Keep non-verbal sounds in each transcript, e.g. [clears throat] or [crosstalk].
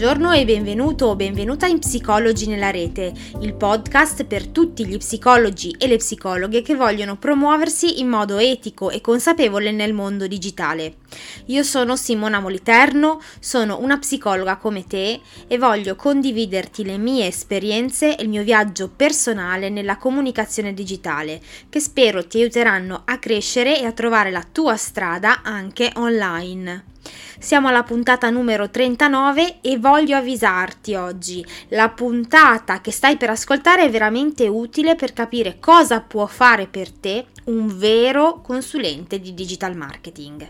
Buongiorno e benvenuto o benvenuta in Psicologi nella rete, il podcast per tutti gli psicologi e le psicologhe che vogliono promuoversi in modo etico e consapevole nel mondo digitale. Io sono Simona Moliterno, sono una psicologa come te e voglio condividerti le mie esperienze e il mio viaggio personale nella comunicazione digitale, che spero ti aiuteranno a crescere e a trovare la tua strada anche online. Siamo alla puntata numero 39 e voglio avvisarti oggi, la puntata che stai per ascoltare è veramente utile per capire cosa può fare per te un vero consulente di digital marketing.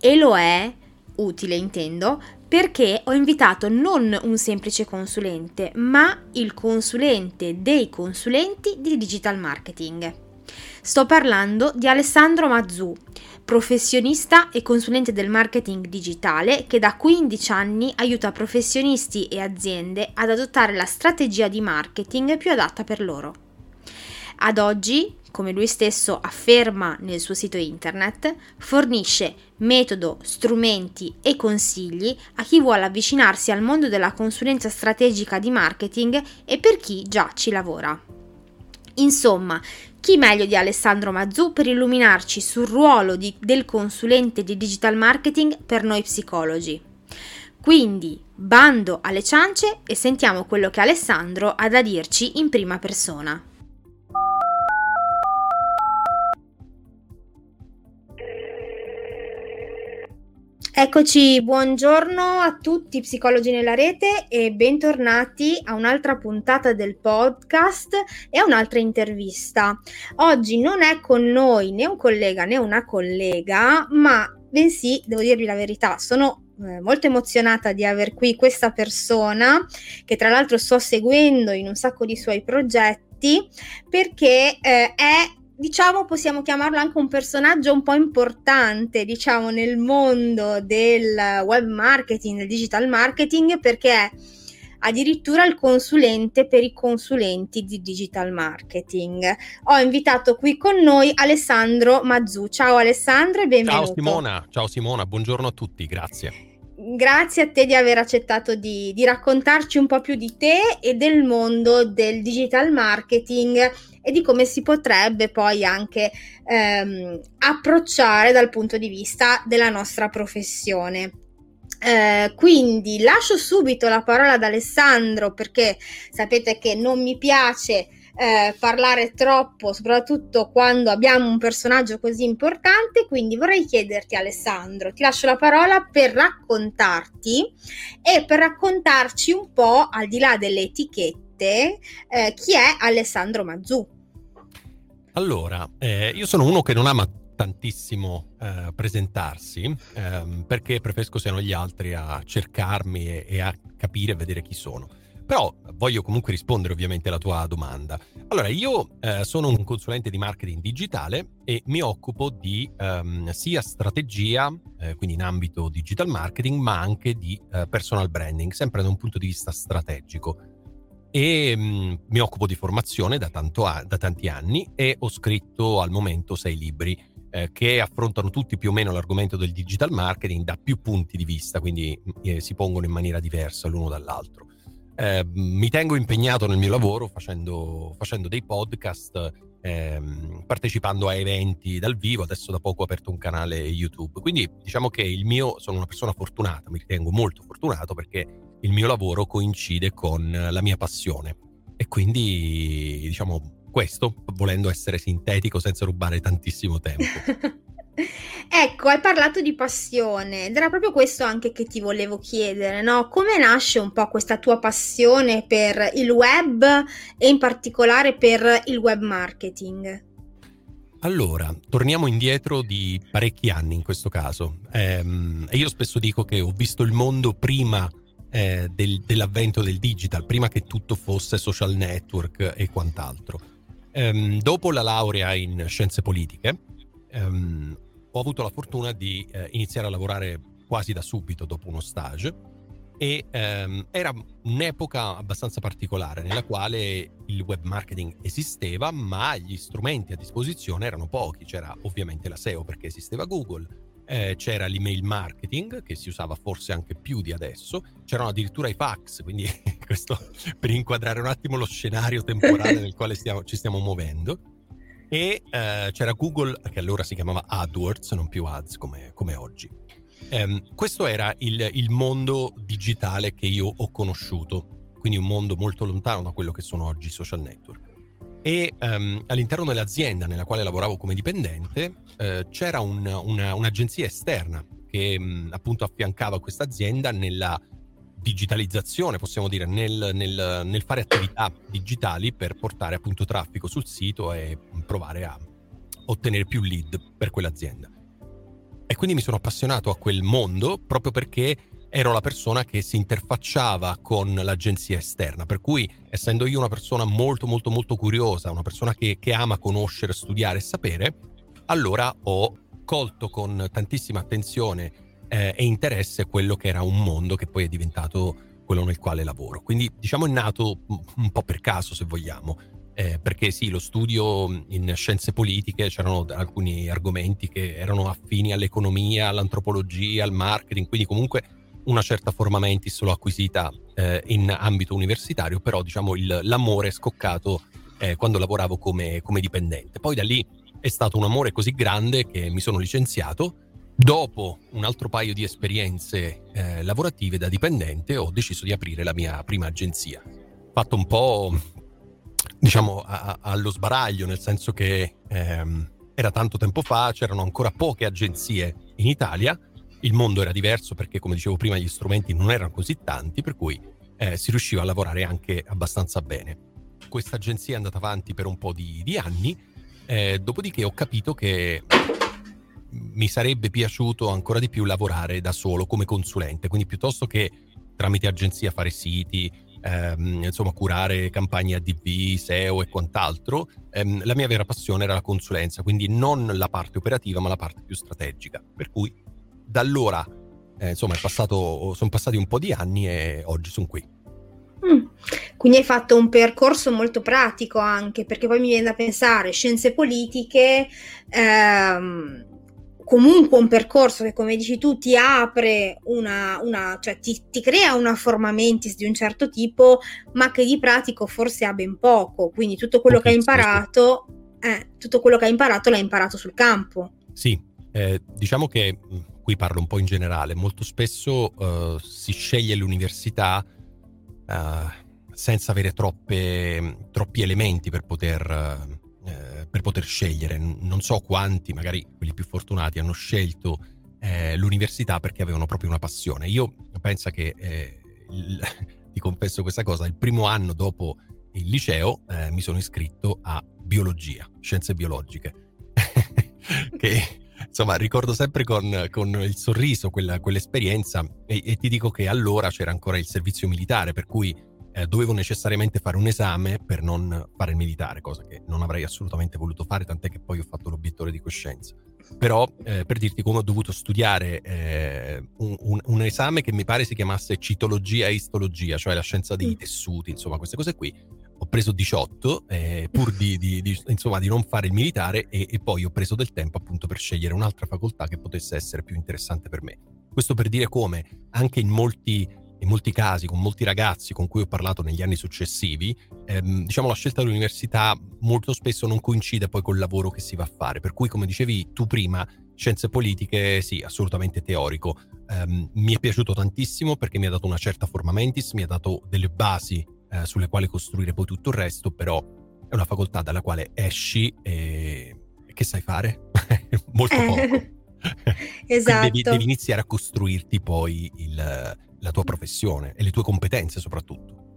E lo è, utile intendo, perché ho invitato non un semplice consulente, ma il consulente dei consulenti di digital marketing. Sto parlando di Alessandro Mazzù, professionista e consulente del marketing digitale che da 15 anni aiuta professionisti e aziende ad adottare la strategia di marketing più adatta per loro. Ad oggi, come lui stesso afferma nel suo sito internet, fornisce metodo, strumenti e consigli a chi vuole avvicinarsi al mondo della consulenza strategica di marketing e per chi già ci lavora. Insomma, chi meglio di Alessandro Mazzù per illuminarci sul ruolo di, del consulente di digital marketing per noi psicologi? Quindi, bando alle ciance e sentiamo quello che Alessandro ha da dirci in prima persona. Eccoci, buongiorno a tutti psicologi nella rete e bentornati a un'altra puntata del podcast e a un'altra intervista. Oggi non è con noi né un collega né una collega, ma bensì, devo dirvi la verità, sono eh, molto emozionata di aver qui questa persona che tra l'altro sto seguendo in un sacco di suoi progetti perché eh, è diciamo possiamo chiamarlo anche un personaggio un po' importante, diciamo, nel mondo del web marketing, del digital marketing, perché è addirittura il consulente per i consulenti di digital marketing. Ho invitato qui con noi Alessandro Mazzu. Ciao Alessandro e benvenuto. Ciao Simona, ciao Simona, buongiorno a tutti, grazie grazie a te di aver accettato di, di, raccontarci un po' più di te e del mondo del digital marketing e di come si potrebbe poi anche ehm, approcciare dal punto di vista della nostra professione. Eh, quindi lascio subito la parola ad Alessandro perché sapete che non mi piace eh, parlare troppo, soprattutto quando abbiamo un personaggio così importante. Quindi vorrei chiederti, Alessandro, ti lascio la parola per raccontarti e per raccontarci un po', al di là delle etichette, eh, chi è Alessandro Mazzù. Allora, eh, io sono uno che non ama tantissimo eh, presentarsi ehm, perché preferisco siano gli altri a cercarmi e, e a capire e vedere chi sono. Però voglio comunque rispondere ovviamente alla tua domanda. Allora, io eh, sono un consulente di marketing digitale e mi occupo di um, sia strategia, eh, quindi in ambito digital marketing, ma anche di uh, personal branding, sempre da un punto di vista strategico. E um, mi occupo di formazione da, a- da, tanti anni e ho scritto al momento sei libri eh, che affrontano tutti più o meno l'argomento del digital marketing da più punti di vista, quindi eh, si pongono in maniera diversa l'uno dall'altro. Eh, mi tengo impegnato nel mio lavoro facendo, facendo dei podcast, ehm, partecipando a eventi dal vivo, adesso da poco ho aperto un canale YouTube, quindi diciamo che il mio, sono una persona fortunata, mi ritengo molto fortunato perché il mio lavoro coincide con la mia passione. E quindi diciamo questo, volendo essere sintetico senza rubare tantissimo tempo. [laughs] Ecco, hai parlato di passione ed era proprio questo anche che ti volevo chiedere, no? Come nasce un po' questa tua passione per il web e in particolare per il web marketing? Allora, torniamo indietro di parecchi anni in questo caso. Ehm, io spesso dico che ho visto il mondo prima eh, del, dell'avvento del digital, prima che tutto fosse social network e quant'altro. Ehm, dopo la laurea in scienze politiche, ehm, ho avuto la fortuna di eh, iniziare a lavorare quasi da subito dopo uno stage e ehm, era un'epoca abbastanza particolare nella quale il web marketing esisteva ma gli strumenti a disposizione erano pochi, c'era ovviamente la SEO perché esisteva Google, eh, c'era l'email marketing che si usava forse anche più di adesso, c'erano addirittura i fax, quindi [laughs] questo per inquadrare un attimo lo scenario temporale [laughs] nel quale stiamo, ci stiamo muovendo. E eh, c'era Google, che allora si chiamava AdWords, non più Ads come, come oggi. Um, questo era il, il mondo digitale che io ho conosciuto, quindi un mondo molto lontano da quello che sono oggi i social network e um, all'interno dell'azienda nella quale lavoravo come dipendente uh, c'era un, una, un'agenzia esterna che um, appunto affiancava questa azienda nella digitalizzazione, possiamo dire, nel, nel, nel, fare attività digitali per portare appunto traffico sul sito e provare a ottenere più lead per quell'azienda. E quindi mi sono appassionato a quel mondo proprio perché ero la persona che si interfacciava con l'agenzia esterna, per cui essendo io una persona molto molto molto curiosa, una persona che, che ama conoscere, studiare e sapere, allora ho colto con tantissima attenzione eh, e interesse quello che era un mondo che poi è diventato quello nel quale lavoro. Quindi diciamo è nato un po' per caso se vogliamo, eh, perché sì, lo studio in scienze politiche c'erano alcuni argomenti che erano affini all'economia, all'antropologia, al marketing, quindi comunque una certa forma mentis l'ho acquisita eh, in ambito universitario, però diciamo il, l'amore è scoccato eh, quando lavoravo come, come dipendente. Poi da lì è stato un amore così grande che mi sono licenziato. Dopo un altro paio di esperienze eh, lavorative da dipendente ho deciso di aprire la mia prima agenzia. Fatto un po' diciamo a, a, allo sbaraglio, nel senso che ehm, era tanto tempo fa, c'erano ancora poche agenzie in Italia il mondo era diverso perché, come dicevo prima, gli strumenti non erano così tanti, per cui eh, si riusciva a lavorare anche abbastanza bene. Questa agenzia è andata avanti per un po' di, di anni, eh, dopodiché ho capito che mi sarebbe piaciuto ancora di più lavorare da solo come consulente, quindi piuttosto che tramite agenzia fare siti, ehm, insomma curare campagne ADV, SEO e quant'altro, ehm, la mia vera passione era la consulenza, quindi non la parte operativa ma la parte più strategica, per cui da allora, eh, insomma, passato, sono passati un po' di anni e oggi sono qui. Mm. Quindi hai fatto un percorso molto pratico anche, perché poi mi viene da pensare, scienze politiche, ehm, comunque un percorso che come dici tu ti apre una, una cioè ti, ti, crea una forma mentis di un certo tipo, ma che di pratico forse ha ben poco, quindi tutto quello okay, che hai imparato, eh, tutto quello che hai imparato l'hai imparato sul campo. Sì, eh, diciamo che mm, qui parlo un po' in generale, molto spesso uh, si sceglie l'università uh, senza avere troppe, troppi elementi per poter, uh, per poter, scegliere. Non so quanti, magari quelli più fortunati, hanno scelto eh, l'università perché avevano proprio una passione. Io penso che, eh, il, [laughs] ti confesso questa cosa, il primo anno dopo il liceo eh, mi sono iscritto a biologia, scienze biologiche. [laughs] che insomma, ricordo sempre con, con il sorriso quella, quell'esperienza e, e, ti dico che allora c'era ancora il servizio militare, per cui eh, dovevo necessariamente fare un esame per non fare il militare, cosa che non avrei assolutamente voluto fare, tant'è che poi ho fatto l'obiettore di coscienza. Però eh, per dirti come ho dovuto studiare eh, un, un, un, esame che mi pare si chiamasse citologia e istologia, cioè la scienza dei tessuti, insomma queste cose qui, ho preso 18 eh, pur di, di, di, insomma, di, non fare il militare e, e, poi ho preso del tempo appunto per scegliere un'altra facoltà che potesse essere più interessante per me. Questo per dire come anche in molti, in molti casi, con molti ragazzi con cui ho parlato negli anni successivi, ehm, diciamo la scelta dell'università molto spesso non coincide poi col lavoro che si va a fare. Per cui come dicevi tu prima, scienze politiche sì, assolutamente teorico. Um, mi è piaciuto tantissimo perché mi ha dato una certa forma mentis, mi ha dato delle basi eh, sulle quali costruire poi tutto il resto, però è una facoltà dalla quale esci e che sai fare? [laughs] Molto poco. [laughs] esatto. Devi, devi, iniziare a costruirti poi il, la tua professione e le tue competenze soprattutto.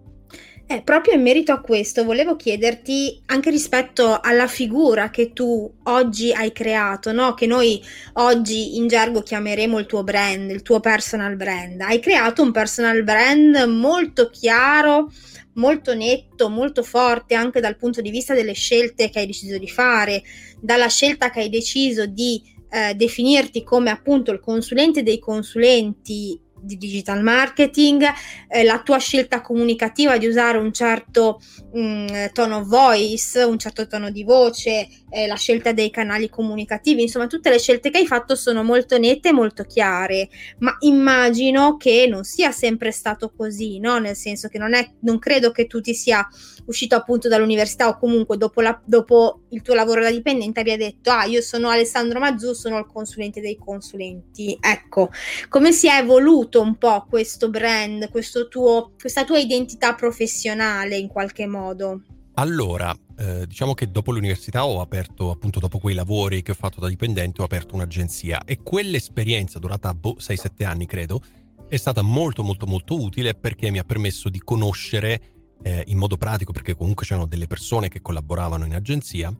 Eh, proprio in merito a questo, volevo chiederti anche rispetto alla figura che tu oggi hai creato, no? che noi oggi in gergo chiameremo il tuo brand, il tuo personal brand. Hai creato un personal brand molto chiaro, molto netto, molto forte anche dal punto di vista delle scelte che hai deciso di fare, dalla scelta che hai deciso di eh, definirti come appunto il consulente dei consulenti di digital marketing, eh, la tua scelta comunicativa di usare un certo mh, mm, tono voice, un certo tono di voce, eh, la scelta dei canali comunicativi, insomma tutte le scelte che hai fatto sono molto nette e molto chiare, ma immagino che non sia sempre stato così, no? nel senso che non, è, non credo che tu ti sia uscito appunto dall'università o comunque dopo, la, dopo il tuo lavoro da dipendente abbia detto ah io sono Alessandro Mazzù, sono il consulente dei consulenti. Ecco, come si è evoluto un po' questo brand, questo tuo, questa tua identità professionale in qualche modo? Allora, eh, diciamo che dopo l'università ho aperto, appunto dopo quei lavori che ho fatto da dipendente, ho aperto un'agenzia e quell'esperienza durata boh, 6-7 anni credo, è stata molto molto molto utile perché mi ha permesso di conoscere eh, in modo pratico, perché comunque c'erano delle persone che collaboravano in agenzia,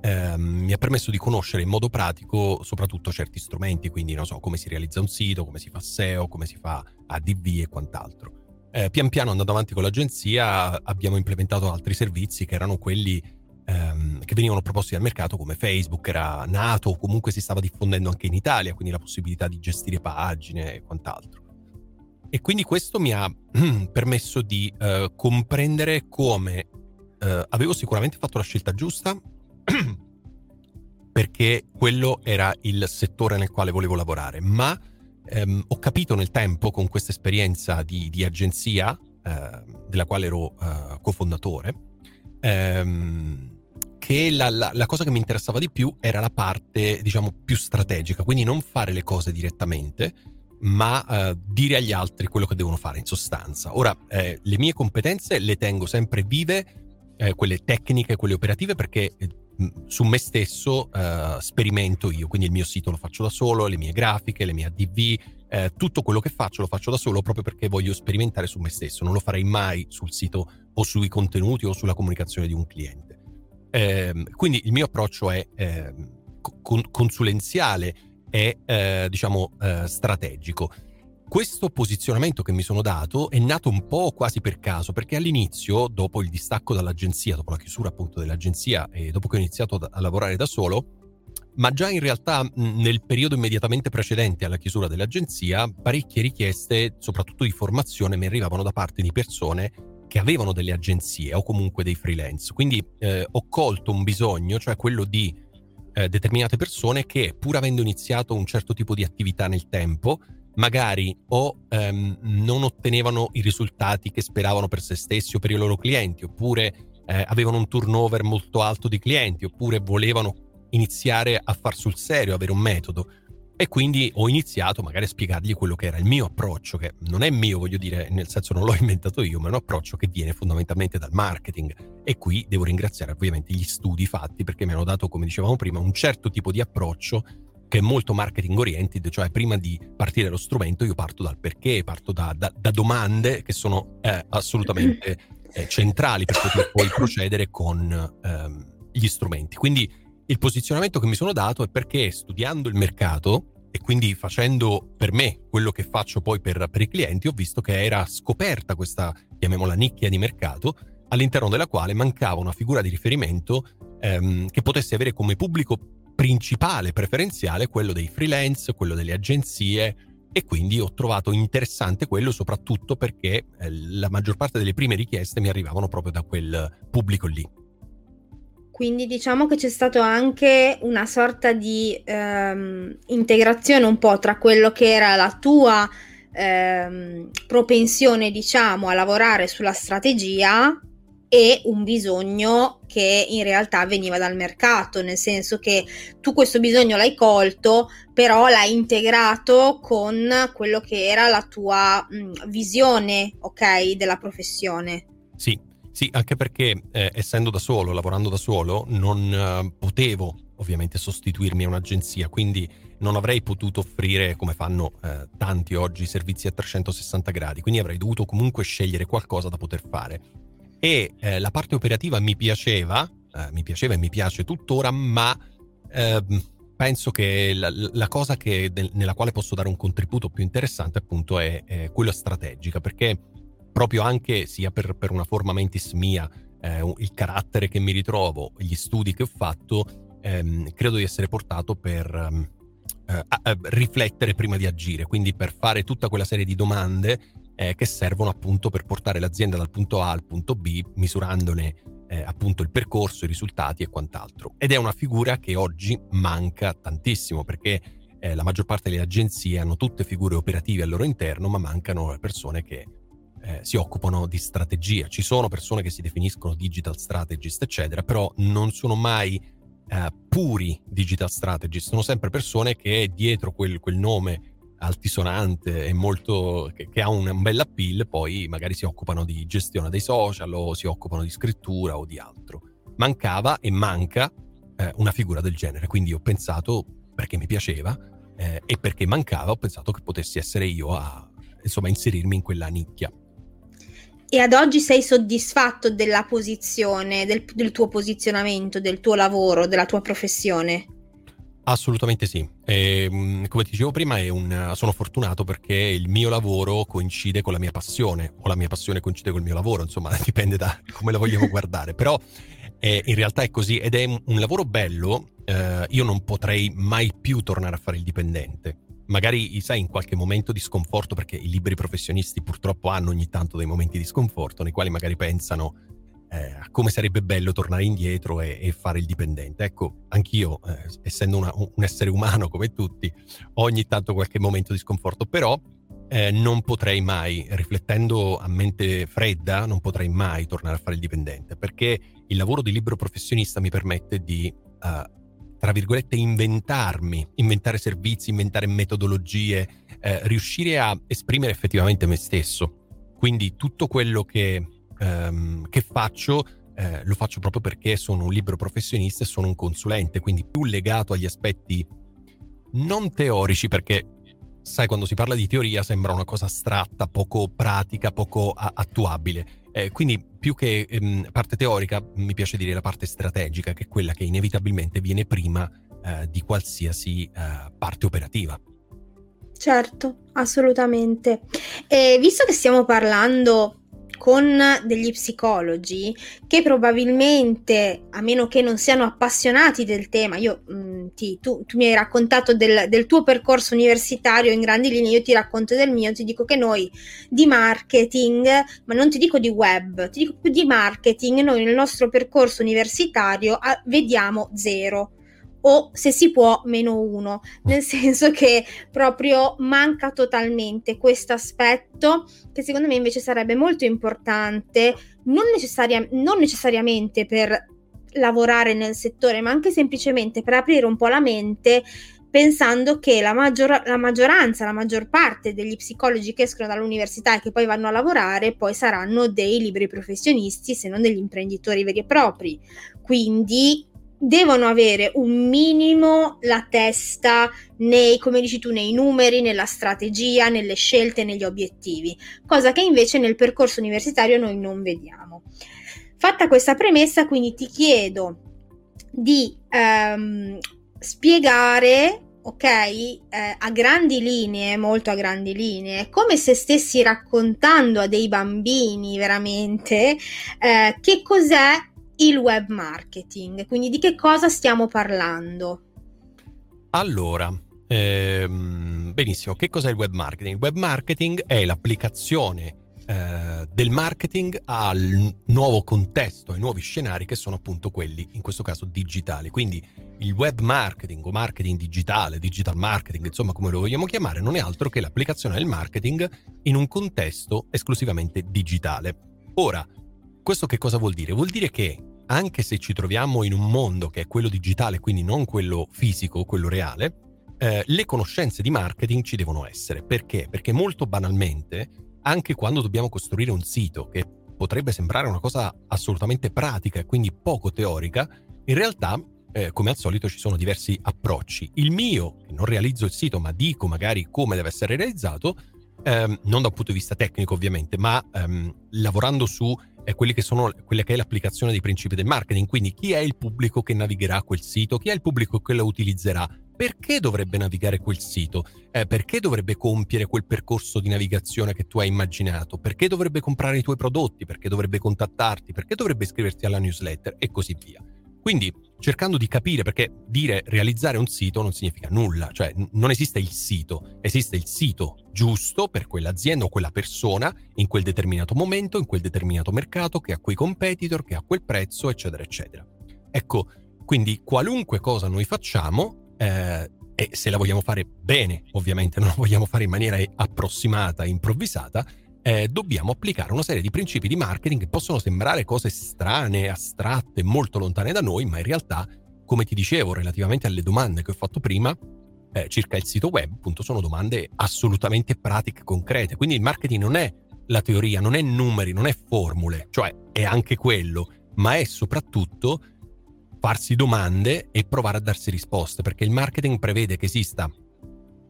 eh, mi ha permesso di conoscere in modo pratico soprattutto certi strumenti, quindi non so come si realizza un sito, come si fa SEO, come si fa ADV e quant'altro. Eh, pian piano andando avanti con l'agenzia abbiamo implementato altri servizi che erano quelli ehm, che venivano proposti dal mercato come Facebook era nato o comunque si stava diffondendo anche in Italia, quindi la possibilità di gestire pagine e quant'altro. E quindi questo mi ha [clears throat] permesso di eh, comprendere come eh, avevo sicuramente fatto la scelta giusta [clears throat] perché quello era il settore nel quale volevo lavorare, ma ehm, ho capito nel tempo con questa esperienza di, di agenzia eh, della quale ero eh, cofondatore ehm, che la, la, la, cosa che mi interessava di più era la parte diciamo più strategica, quindi non fare le cose direttamente, ma eh, dire agli altri quello che devono fare in sostanza. Ora, eh, le mie competenze le tengo sempre vive, eh, quelle tecniche, quelle operative, perché su me stesso eh, sperimento io, quindi il mio sito lo faccio da solo, le mie grafiche, le mie ADV, eh, tutto quello che faccio lo faccio da solo proprio perché voglio sperimentare su me stesso, non lo farei mai sul sito o sui contenuti o sulla comunicazione di un cliente. quindi il mio approccio è con- consulenziale è eh, diciamo eh, strategico. Questo posizionamento che mi sono dato è nato un po' quasi per caso, perché all'inizio, dopo il distacco dall'agenzia, dopo la chiusura appunto dell'agenzia e dopo che ho iniziato a lavorare da solo, ma già in realtà nel periodo immediatamente precedente alla chiusura dell'agenzia, parecchie richieste, soprattutto di formazione, mi arrivavano da parte di persone che avevano delle agenzie o comunque dei freelance. Quindi eh, ho colto un bisogno, cioè quello di eh, determinate persone che pur avendo iniziato un certo tipo di attività nel tempo, magari o ehm, non ottenevano i risultati che speravano per se stessi o per i loro clienti, oppure eh, avevano un turnover molto alto di clienti, oppure volevano iniziare a far sul serio, avere un metodo. E quindi ho iniziato magari a spiegargli quello che era il mio approccio, che non è mio, voglio dire, nel senso non l'ho [laughs] inventato io, ma è un approccio che viene fondamentalmente dal marketing. E qui devo ringraziare ovviamente gli studi fatti perché mi hanno dato, come dicevamo prima, un certo tipo di approccio che è molto marketing oriented, cioè prima di partire lo strumento io parto dal perché, parto da, da, da domande che sono eh, assolutamente eh, centrali per poter [coughs] poi procedere con ehm, gli strumenti. Quindi il posizionamento che mi sono dato è perché studiando il mercato e quindi facendo per me quello che faccio poi per, per i clienti, ho visto che era scoperta questa, chiamiamola nicchia di mercato, all'interno della quale mancava una figura di riferimento ehm, che potesse avere come pubblico principale, preferenziale, quello dei freelance, quello delle agenzie, e quindi ho trovato interessante quello soprattutto perché eh, la maggior parte delle prime richieste mi arrivavano proprio da quel pubblico lì. Quindi diciamo che c'è stato anche una sorta di ehm, integrazione un po' tra quello che era la tua ehm, propensione, diciamo, a lavorare sulla strategia e un bisogno che in realtà veniva dal mercato, nel senso che tu questo bisogno l'hai colto, però l'hai integrato con quello che era la tua mh, visione, ok, della professione. Sì, sì, anche perché eh, essendo da solo, lavorando da solo, non eh, potevo ovviamente sostituirmi a un'agenzia, quindi non avrei potuto offrire, come fanno eh, tanti oggi, servizi a 360 gradi, quindi avrei dovuto comunque scegliere qualcosa da poter fare. E eh, la parte operativa mi piaceva, eh, mi piaceva e mi piace tuttora, ma ehm, penso che la, la cosa che, nella quale posso dare un contributo più interessante appunto è, è quella strategica, perché proprio anche sia per, per una forma mentis mia, eh, il carattere che mi ritrovo, gli studi che ho fatto, ehm, credo di essere portato per, ehm, eh, a, riflettere prima di agire, quindi per fare tutta quella serie di domande eh, che servono appunto per portare l'azienda dal punto A al punto B, misurandone eh, appunto il percorso, i risultati e quant'altro. Ed è una figura che oggi manca tantissimo perché eh, la maggior parte delle agenzie hanno tutte figure operative al loro interno, ma mancano le persone che eh, si occupano di strategia. Ci sono persone che si definiscono digital strategist, eccetera, però non sono mai eh, puri digital strategist, sono sempre persone che dietro quel, quel nome altisonante e molto che, che, ha un, un bel appeal, poi magari si occupano di gestione dei social o si occupano di scrittura o di altro. Mancava e manca eh, una figura del genere, quindi ho pensato perché mi piaceva eh, e perché mancava, ho pensato che potessi essere io a insomma inserirmi in quella nicchia. E ad oggi sei soddisfatto della posizione, del, del tuo posizionamento, del tuo lavoro, della tua professione? Assolutamente sì. E, ehm, come ti dicevo prima, un, sono fortunato perché il mio lavoro coincide con la mia passione, o la mia passione coincide con il mio lavoro, insomma, [laughs] dipende da come la vogliamo guardare. Però eh, in realtà è così ed è un, un lavoro bello. Eh, io non potrei mai più tornare a fare il dipendente magari sai in qualche momento di sconforto, perché i liberi professionisti purtroppo hanno ogni tanto dei momenti di sconforto nei quali magari pensano eh, come sarebbe bello tornare indietro e, e fare il dipendente. Ecco, anch'io, eh, essendo una, un essere umano come tutti, ho ogni tanto qualche momento di sconforto, però eh, non potrei mai, riflettendo a mente fredda, non potrei mai tornare a fare il dipendente, perché il lavoro di libero professionista mi permette di uh, tra virgolette, inventarmi, inventare servizi, inventare metodologie, eh, riuscire a esprimere effettivamente me stesso. Quindi tutto quello che, ehm, che faccio eh, lo faccio proprio perché sono un libero professionista e sono un consulente, quindi più legato agli aspetti non teorici, perché sai, quando si parla di teoria sembra una cosa astratta, poco pratica, poco a- attuabile. Eh, quindi più che ehm, parte teorica mi piace dire la parte strategica, che è quella che inevitabilmente viene prima eh, di qualsiasi eh, parte operativa. Certo, assolutamente. E visto che stiamo parlando con degli psicologi che probabilmente, a meno che non siano appassionati del tema, io mh, mm, ti, tu, tu, mi hai raccontato del, del, tuo percorso universitario in grandi linee, io ti racconto del mio, ti dico che noi di marketing, ma non ti dico di web, ti dico più di marketing, noi nel nostro percorso universitario a, vediamo zero o se si può meno uno, nel [laughs] senso che proprio manca totalmente questo aspetto che secondo me invece sarebbe molto importante, non, necessaria- non necessariamente per lavorare nel settore, ma anche semplicemente per aprire un po' la mente pensando che la, maggior- la, maggioranza, la maggior parte degli psicologi che escono dall'università e che poi vanno a lavorare poi saranno dei liberi professionisti, se non degli imprenditori veri e propri. Quindi devono avere un minimo la testa nei, come dici tu, nei numeri, nella strategia, nelle scelte, negli obiettivi, cosa che invece nel percorso universitario noi non vediamo. Fatta questa premessa, quindi ti chiedo di ehm, spiegare ok, eh, a grandi linee, molto a grandi linee, come se stessi raccontando a dei bambini veramente eh, che cos'è il web marketing. Quindi di che cosa stiamo parlando? Allora, ehm, benissimo, che cos'è il web marketing? Il web marketing è l'applicazione eh, del marketing al nuovo contesto, ai nuovi scenari che sono appunto quelli, in questo caso digitali. Quindi il web marketing o marketing digitale, digital marketing, insomma come lo vogliamo chiamare, non è altro che l'applicazione del marketing in un contesto esclusivamente digitale. Ora, questo che cosa vuol dire? Vuol dire che anche se ci troviamo in un mondo che è quello digitale, quindi non quello fisico, quello reale, eh, le conoscenze di marketing ci devono essere. Perché? Perché molto banalmente, anche quando dobbiamo costruire un sito che potrebbe sembrare una cosa assolutamente pratica e quindi poco teorica, in realtà, eh, come al solito, ci sono diversi approcci. Il mio, che non realizzo il sito, ma dico magari come deve essere realizzato, ehm, non da un punto di vista tecnico ovviamente, ma ehm, lavorando su quelli che sono, quella che è l'applicazione dei principi del marketing, quindi chi è il pubblico che navigherà quel sito, chi è il pubblico che lo utilizzerà, perché dovrebbe navigare quel sito, eh, perché dovrebbe compiere quel percorso di navigazione che tu hai immaginato, perché dovrebbe comprare i tuoi prodotti, perché dovrebbe contattarti, perché dovrebbe iscriverti alla newsletter? E così via. Quindi cercando di capire perché dire realizzare un sito non significa nulla, cioè n- non esiste il sito, esiste il sito giusto per quell'azienda o quella persona in quel determinato momento, in quel determinato mercato, che ha quei competitor, che ha quel prezzo, eccetera, eccetera. Ecco, quindi qualunque cosa noi facciamo, eh, e se la vogliamo fare bene, ovviamente non la vogliamo fare in maniera approssimata, improvvisata, eh, dobbiamo applicare una serie di principi di marketing che possono sembrare cose strane, astratte, molto lontane da noi, ma in realtà, come ti dicevo, relativamente alle domande che ho fatto prima, eh, circa il sito web, appunto, sono domande assolutamente pratiche, concrete. Quindi il marketing non è la teoria, non è numeri, non è formule, cioè è anche quello, ma è soprattutto farsi domande e provare a darsi risposte, perché il marketing prevede che esista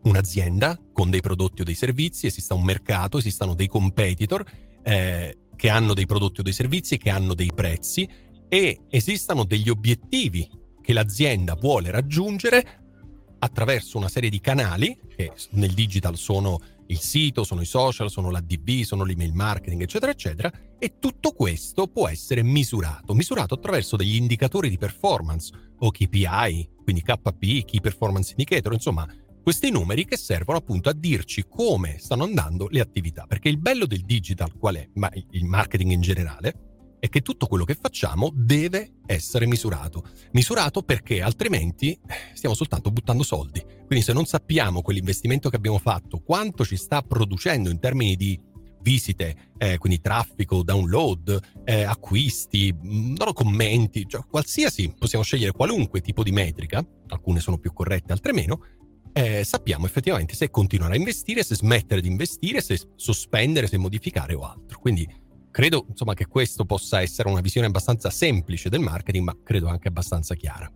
un'azienda con dei prodotti o dei servizi, esista un mercato, esistano dei competitor eh, che hanno dei prodotti o dei servizi, che hanno dei prezzi e esistano degli obiettivi che l'azienda vuole raggiungere attraverso una serie di canali che nel digital sono il sito, sono i social, sono l'ADB, sono l'email marketing, eccetera, eccetera, e tutto questo può essere misurato, misurato attraverso degli indicatori di performance o KPI, quindi KP, Key Performance Indicator, insomma, questi numeri che servono appunto a dirci come stanno andando le attività, perché il bello del digital qual è? Ma il marketing in generale è che tutto quello che facciamo deve essere misurato. Misurato perché altrimenti eh, stiamo soltanto buttando soldi. Quindi se non sappiamo quell'investimento che abbiamo fatto, quanto ci sta producendo in termini di visite, eh, quindi traffico, download, eh, acquisti, mm, non commenti, cioè qualsiasi, possiamo scegliere qualunque tipo di metrica, alcune sono più corrette, altre meno, eh, sappiamo effettivamente se continuare a investire, se smettere di investire, se sospendere, se modificare o altro. Quindi credo insomma, che questo possa essere una visione abbastanza semplice del marketing, ma credo anche abbastanza chiara.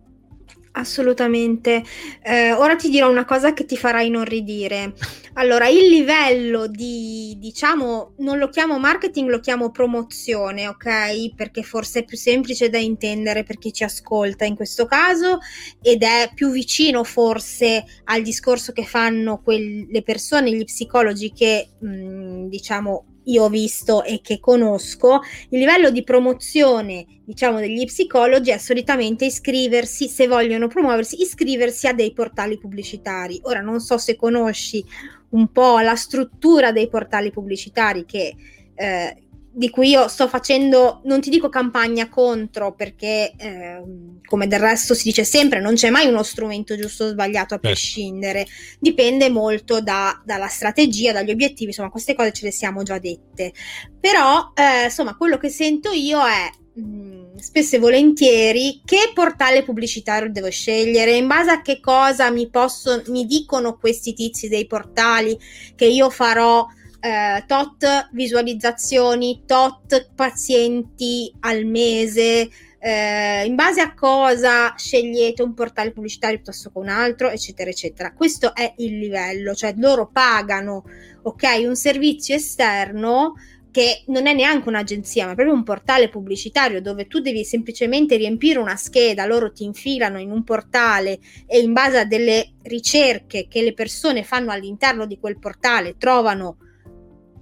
Assolutamente. Eh, ora ti dirò una cosa che ti farà inorridire. Allora, il livello di, diciamo, non lo chiamo marketing, lo chiamo promozione, ok? Perché forse è più semplice da intendere per chi ci ascolta in questo caso ed è più vicino forse al discorso che fanno quelle persone, gli psicologi che, mh, mm, diciamo, io ho visto e che conosco, il livello di promozione, diciamo, degli psicologi è solitamente iscriversi, se vogliono promuoversi, iscriversi a dei portali pubblicitari. Ora non so se conosci un po' la struttura dei portali pubblicitari che eh, di cui io sto facendo, non ti dico campagna contro, perché eh, come del resto si dice sempre, non c'è mai uno strumento giusto o sbagliato a certo. prescindere, dipende molto da, dalla strategia, dagli obiettivi, insomma queste cose ce le siamo già dette. Però eh, insomma quello che sento io è mh, mm, spesso e volentieri che portale pubblicitario devo scegliere, in base a che cosa mi, posso, mi dicono questi tizi dei portali che io farò eh, tot visualizzazioni, tot pazienti al mese, eh, in base a cosa scegliete un portale pubblicitario piuttosto che un altro, eccetera, eccetera. Questo è il livello, cioè loro pagano, ok, un servizio esterno che non è neanche un'agenzia, ma proprio un portale pubblicitario dove tu devi semplicemente riempire una scheda, loro ti infilano in un portale e in base a delle ricerche che le persone fanno all'interno di quel portale trovano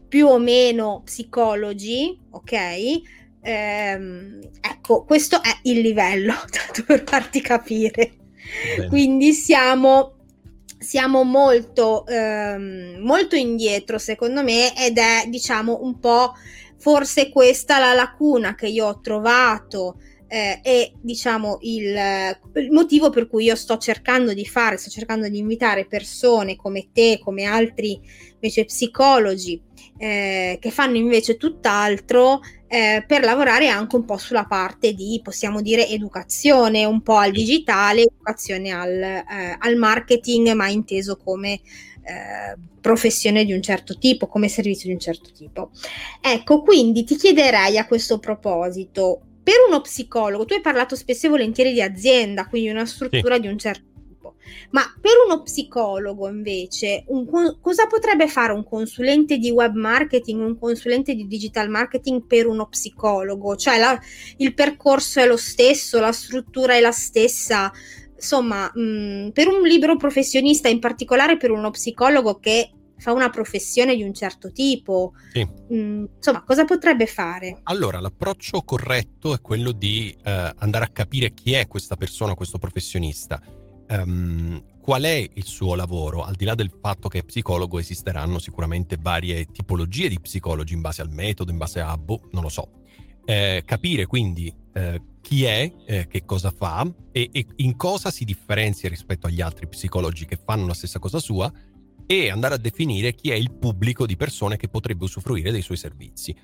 più o meno psicologi, ok? Ehm, ecco, questo è il livello, [laughs] per farti capire. Bene. Quindi siamo, siamo molto, ehm, molto indietro, secondo me, ed è, diciamo, un po' forse questa la lacuna che io ho trovato eh, è diciamo il, il, motivo per cui io sto cercando di fare, sto cercando di invitare persone come te, come altri invece psicologi eh, che fanno invece tutt'altro eh, per lavorare anche un po' sulla parte di, possiamo dire, educazione, un po' al digitale, educazione al, eh, al marketing, ma inteso come eh, professione di un certo tipo, come servizio di un certo tipo. Ecco, quindi ti chiederei a questo proposito, per uno psicologo, tu hai parlato spesso e volentieri di azienda, quindi una struttura sì. di un certo ma per uno psicologo invece, un, cosa potrebbe fare un consulente di web marketing, un consulente di digital marketing per uno psicologo? Cioè la, il percorso è lo stesso, la struttura è la stessa, insomma, mh, per un libero professionista, in particolare per uno psicologo che fa una professione di un certo tipo. Sì. Mm, insomma, cosa potrebbe fare? Allora, l'approccio corretto è quello di eh, andare a capire chi è questa persona, questo professionista. Um, qual è il suo lavoro? Al di là del fatto che psicologo, esisteranno sicuramente varie tipologie di psicologi in base al metodo, in base a, boh, non lo so. Eh, capire quindi eh, chi è, eh, che cosa fa e, e, in cosa si differenzia rispetto agli altri psicologi che fanno la stessa cosa sua e andare a definire chi è il pubblico di persone che potrebbe usufruire dei suoi servizi.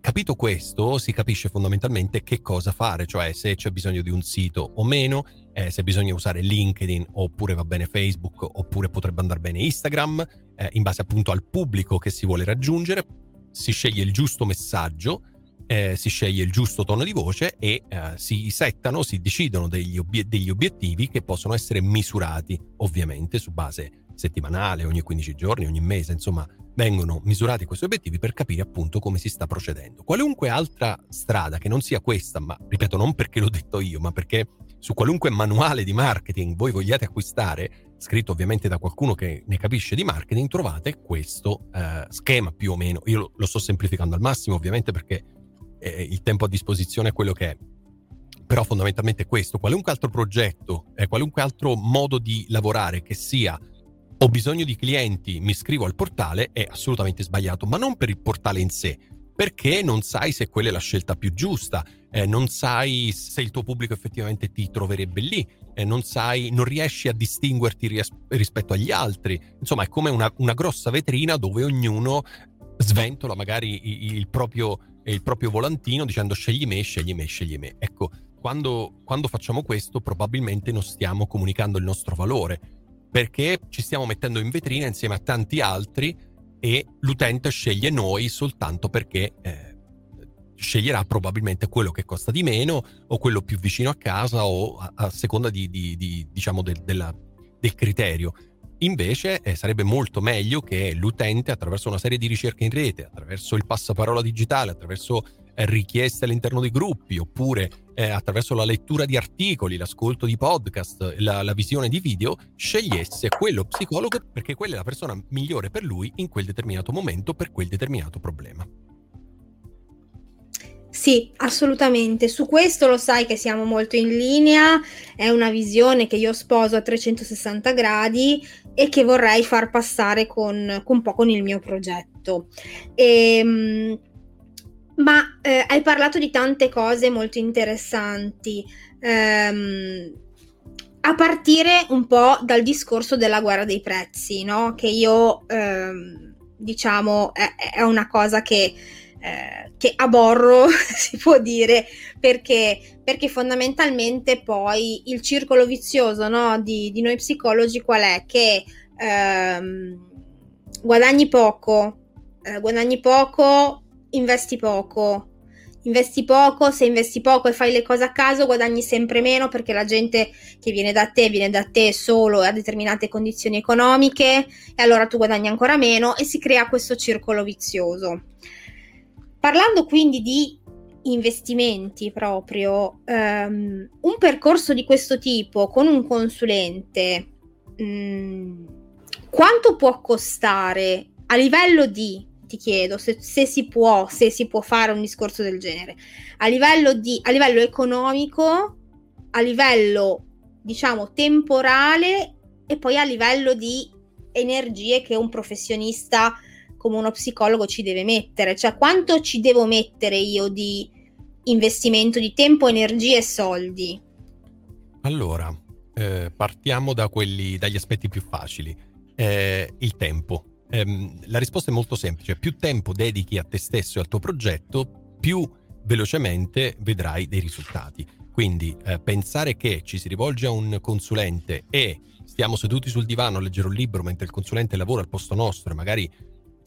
Capito questo, si capisce fondamentalmente che cosa fare, cioè se c'è bisogno di un sito o meno, eh, se bisogna usare LinkedIn oppure va bene Facebook oppure potrebbe andare bene Instagram, eh, in base appunto al pubblico che si vuole raggiungere, si sceglie il giusto messaggio eh, si sceglie il giusto tono di voce e eh, si settano, si decidono degli, obiet- degli, obiettivi che possono essere misurati ovviamente su base settimanale, ogni 15 giorni, ogni mese, insomma vengono misurati questi obiettivi per capire appunto come si sta procedendo. Qualunque altra strada che non sia questa, ma ripeto non perché l'ho detto io, ma perché su qualunque manuale di marketing voi vogliate acquistare, scritto ovviamente da qualcuno che ne capisce di marketing, trovate questo eh, schema più o meno. Io lo, sto semplificando al massimo ovviamente perché eh, il tempo a disposizione è quello che è. Però fondamentalmente questo, qualunque altro progetto, eh, qualunque altro modo di lavorare che sia ho bisogno di clienti, mi iscrivo al portale, è assolutamente sbagliato, ma non per il portale in sé, perché non sai se quella è la scelta più giusta, eh, non sai se il tuo pubblico effettivamente ti troverebbe lì, eh, non sai, non riesci a distinguerti ries- rispetto agli altri. Insomma, è come una, una, grossa vetrina dove ognuno sventola magari il, il proprio il proprio volantino dicendo scegli me, scegli me, scegli me. Ecco, quando, quando facciamo questo probabilmente non stiamo comunicando il nostro valore, perché ci stiamo mettendo in vetrina insieme a tanti altri e l'utente sceglie noi soltanto perché eh, sceglierà probabilmente quello che costa di meno o quello più vicino a casa o a, a seconda di, di, di, diciamo del, della, del criterio. Invece eh, sarebbe molto meglio che l'utente attraverso una serie di ricerche in rete, attraverso il passaparola digitale, attraverso eh, richieste all'interno dei gruppi oppure eh, attraverso la lettura di articoli, l'ascolto di podcast, la, la visione di video, scegliesse quello psicologo perché quella è la persona migliore per lui in quel determinato momento per quel determinato problema. Sì, assolutamente. Su questo lo sai che siamo molto in linea, è una visione che io sposo a 360 gradi e che vorrei far passare con, con un po' con il mio progetto. E, ehm, ma eh, hai parlato di tante cose molto interessanti, ehm, a partire un po' dal discorso della guerra dei prezzi, no? che io ehm, diciamo è, è una cosa che eh, che aborro, [laughs] si può dire, perché, perché fondamentalmente poi il circolo vizioso no, di, di, noi psicologi qual è? Che ehm, guadagni poco, eh, guadagni poco, investi poco. Investi poco, se investi poco e fai le cose a caso guadagni sempre meno perché la gente che viene da te viene da te solo a determinate condizioni economiche e allora tu guadagni ancora meno e si crea questo circolo vizioso. Parlando quindi di investimenti proprio, um, un percorso di questo tipo con un consulente, um, quanto può costare? A livello di, ti chiedo, se, se, si può, se si può fare un discorso del genere, a livello, di, a livello economico, a livello diciamo temporale e poi a livello di energie che un professionista come uno psicologo ci deve mettere, cioè quanto ci devo mettere io di investimento di tempo, energie e soldi? Allora, eh, partiamo da quelli, dagli aspetti più facili. Eh, il tempo. Eh, la risposta è molto semplice, più tempo dedichi a te stesso e al tuo progetto, più velocemente vedrai dei risultati. Quindi eh, pensare che ci si rivolge a un consulente e stiamo seduti sul divano a leggere un libro mentre il consulente lavora al posto nostro e magari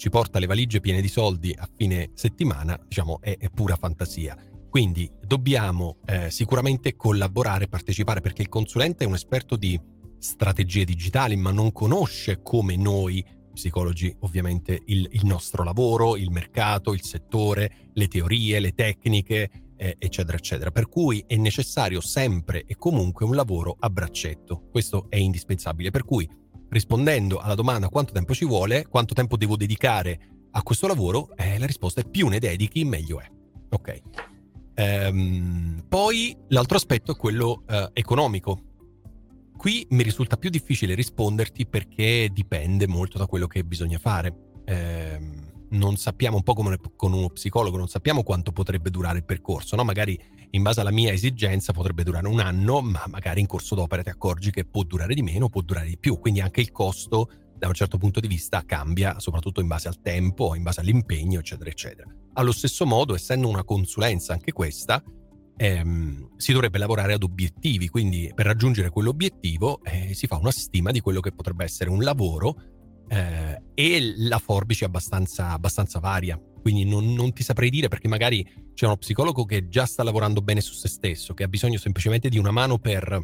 ci porta le valigie piene di soldi a fine settimana, diciamo, è, è pura fantasia. Quindi dobbiamo eh, sicuramente collaborare, partecipare, perché il consulente è un esperto di strategie digitali, ma non conosce come noi psicologi ovviamente il, il nostro lavoro, il mercato, il settore, le teorie, le tecniche, eh, eccetera, eccetera. Per cui è necessario sempre e comunque un lavoro a braccetto. Questo è indispensabile. Per cui rispondendo alla domanda quanto tempo ci vuole, quanto tempo devo dedicare a questo lavoro, eh, la risposta è più ne dedichi, meglio è. Ok. Ehm, poi l'altro aspetto è quello eh, economico. Qui mi risulta più difficile risponderti perché dipende molto da quello che bisogna fare. Ehm, non sappiamo un po' come con uno psicologo, non sappiamo quanto potrebbe durare il percorso, no? Magari in base alla mia esigenza potrebbe durare un anno, ma magari in corso d'opera ti accorgi che può durare di meno, può durare di più, quindi anche il costo da un certo punto di vista cambia, soprattutto in base al tempo, in base all'impegno, eccetera, eccetera. Allo stesso modo, essendo una consulenza anche questa, ehm, si dovrebbe lavorare ad obiettivi, quindi per raggiungere quell'obiettivo eh, si fa una stima di quello che potrebbe essere un lavoro eh, e la forbice è abbastanza, abbastanza varia. Quindi non, non, ti saprei dire perché magari c'è uno psicologo che già sta lavorando bene su se stesso, che ha bisogno semplicemente di una mano per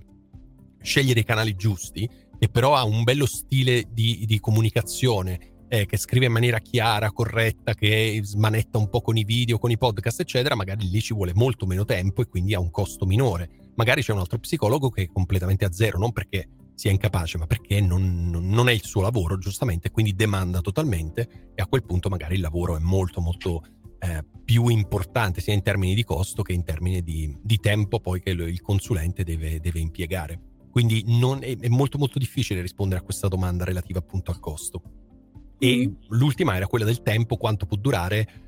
scegliere i canali giusti e però ha un bello stile di, di comunicazione, eh, che scrive in maniera chiara, corretta, che smanetta un po' con i video, con i podcast, eccetera, magari lì ci vuole molto meno tempo e quindi ha un costo minore. Magari c'è un altro psicologo che è completamente a zero, non perché sia incapace, ma perché non, non è il suo lavoro, giustamente, quindi demanda totalmente e a quel punto magari il lavoro è molto, molto eh, più importante sia in termini di costo che in termini di, di tempo poi che il consulente deve, deve impiegare. Quindi non, è, è, molto molto difficile rispondere a questa domanda relativa appunto al costo. E mm. l'ultima era quella del tempo, quanto può durare.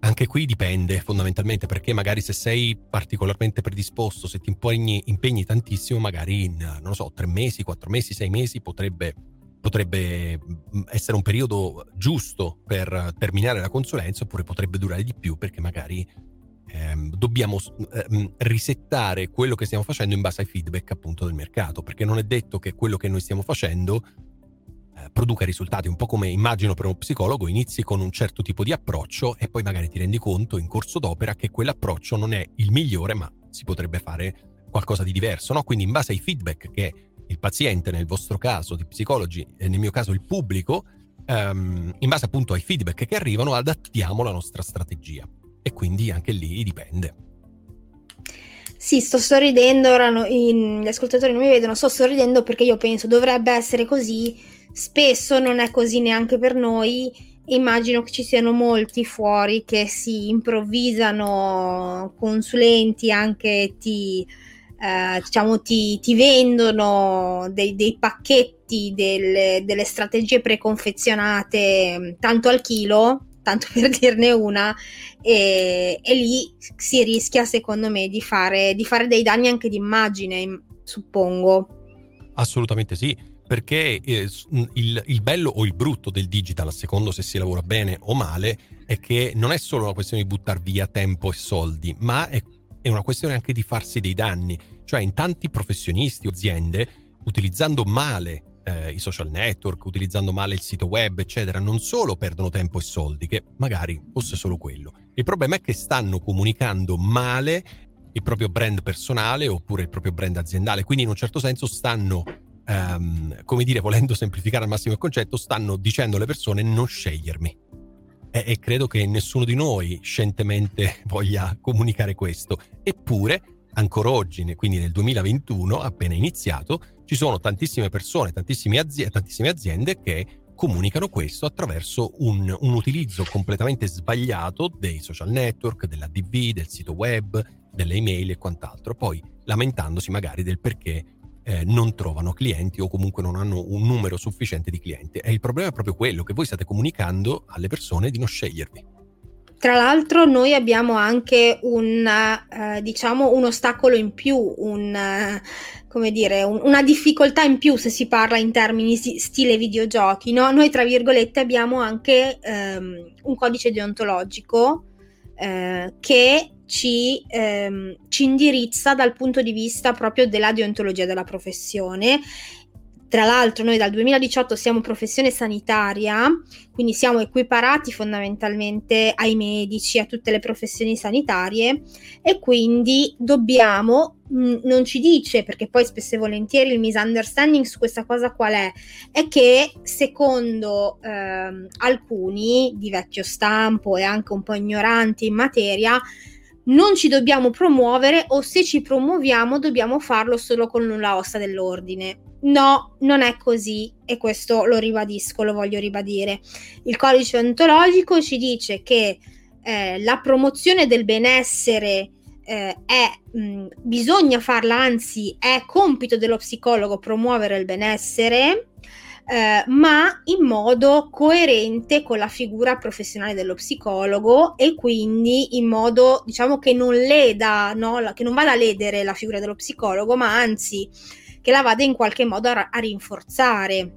Anche qui dipende fondamentalmente perché magari se sei particolarmente predisposto, se ti impegni, impegni tantissimo, magari in, so, tre mesi, quattro mesi, sei mesi potrebbe, potrebbe mm, essere un periodo giusto per terminare la consulenza oppure potrebbe durare di più perché magari ehm, dobbiamo ehm, risettare quello che stiamo facendo in base ai feedback appunto del mercato, perché non è detto che quello che noi stiamo facendo produca risultati, un po' come immagino per uno psicologo, inizi con un certo tipo di approccio e poi magari ti rendi conto in corso d'opera che quell'approccio non è il migliore, ma si potrebbe fare qualcosa di diverso, no? Quindi in base ai feedback che il paziente, nel vostro caso di psicologi, e nel mio caso il pubblico, ehm, in base appunto ai feedback che arrivano, adattiamo la nostra strategia e quindi anche lì dipende. Sì, sto sorridendo, ora no, in, gli ascoltatori non mi vedono, sto sorridendo perché io penso dovrebbe essere così, spesso non è così neanche per noi, immagino che ci siano molti fuori che si improvvisano consulenti, anche ti, eh, diciamo, ti, ti vendono dei, dei pacchetti, delle, delle strategie preconfezionate tanto al chilo tanto [laughs] per dirne una, e, e, lì si rischia secondo me di fare, di fare dei danni anche d'immagine, suppongo. Assolutamente sì, perché eh, il, il, bello o il brutto del digital, a secondo se si lavora bene o male, è che non è solo una questione di buttare via tempo e soldi, ma è, è una questione anche di farsi dei danni. Cioè in tanti professionisti o aziende, utilizzando male eh, i social network, utilizzando male il sito web, eccetera, non solo perdono tempo e soldi, che magari fosse solo quello. Il problema è che stanno comunicando male il proprio brand personale oppure il proprio brand aziendale, quindi in un certo senso stanno, um, come dire, volendo semplificare al massimo il concetto, stanno dicendo alle persone non scegliermi. E, e credo che nessuno di noi scientemente [laughs] voglia comunicare questo. Eppure, ancora oggi, quindi nel 2021, appena iniziato, ci sono tantissime persone, tantissime, aziende, tantissime aziende che comunicano questo attraverso un, un, utilizzo completamente sbagliato dei social network, dell'ADV, del sito web, delle email e quant'altro, poi lamentandosi magari del perché eh, non trovano clienti o comunque non hanno un numero sufficiente di clienti. E il problema è proprio quello, che voi state comunicando alle persone di non scegliervi. Tra l'altro noi abbiamo anche un, eh, diciamo, un ostacolo in più, un, eh, dire, un, una difficoltà in più se si parla in termini stile videogiochi. No? Noi, tra virgolette, abbiamo anche ehm, un codice deontologico eh, che ci, ehm, ci indirizza dal punto di vista proprio della deontologia della professione tra l'altro noi dal 2018 siamo professione sanitaria, quindi siamo equiparati fondamentalmente ai medici, a tutte le professioni sanitarie e quindi dobbiamo, mh, mm, non ci dice perché poi spesso e volentieri il misunderstanding su questa cosa qual è? È che secondo ehm, alcuni di vecchio stampo e anche un po' ignoranti in materia, non ci dobbiamo promuovere o se ci promuoviamo dobbiamo farlo solo con la ossa dell'ordine. No, non è così e questo lo ribadisco, lo voglio ribadire. Il codice ontologico ci dice che eh, la promozione del benessere eh, è, mh, bisogna farla, anzi è compito dello psicologo promuovere il benessere, eh, ma in modo coerente con la figura professionale dello psicologo e quindi in modo diciamo che non leda, no? che non vada a ledere la figura dello psicologo, ma anzi che la vada in qualche modo a, a rinforzare.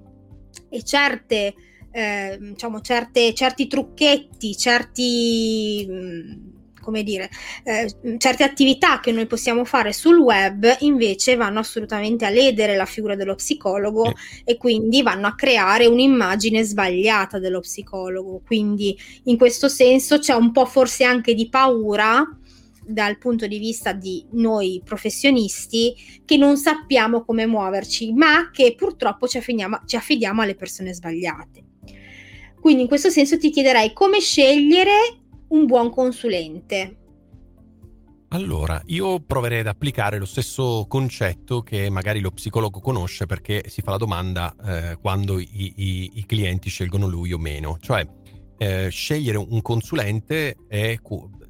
E certe, eh, diciamo, certe, certi trucchetti, certi... Come dire, eh, certe attività che noi possiamo fare sul web invece vanno assolutamente a ledere la figura dello psicologo eh. e quindi vanno a creare un'immagine sbagliata dello psicologo. Quindi in questo senso c'è un po' forse anche di paura dal punto di vista di noi professionisti che non sappiamo come muoverci, ma che purtroppo ci affidiamo, ci affidiamo alle persone sbagliate. Quindi in questo senso ti chiederei come scegliere un buon consulente? Allora, io proverei ad applicare lo stesso concetto che magari lo psicologo conosce perché si fa la domanda eh, quando i, i, i, clienti scelgono lui o meno. Cioè, eh, scegliere un consulente è...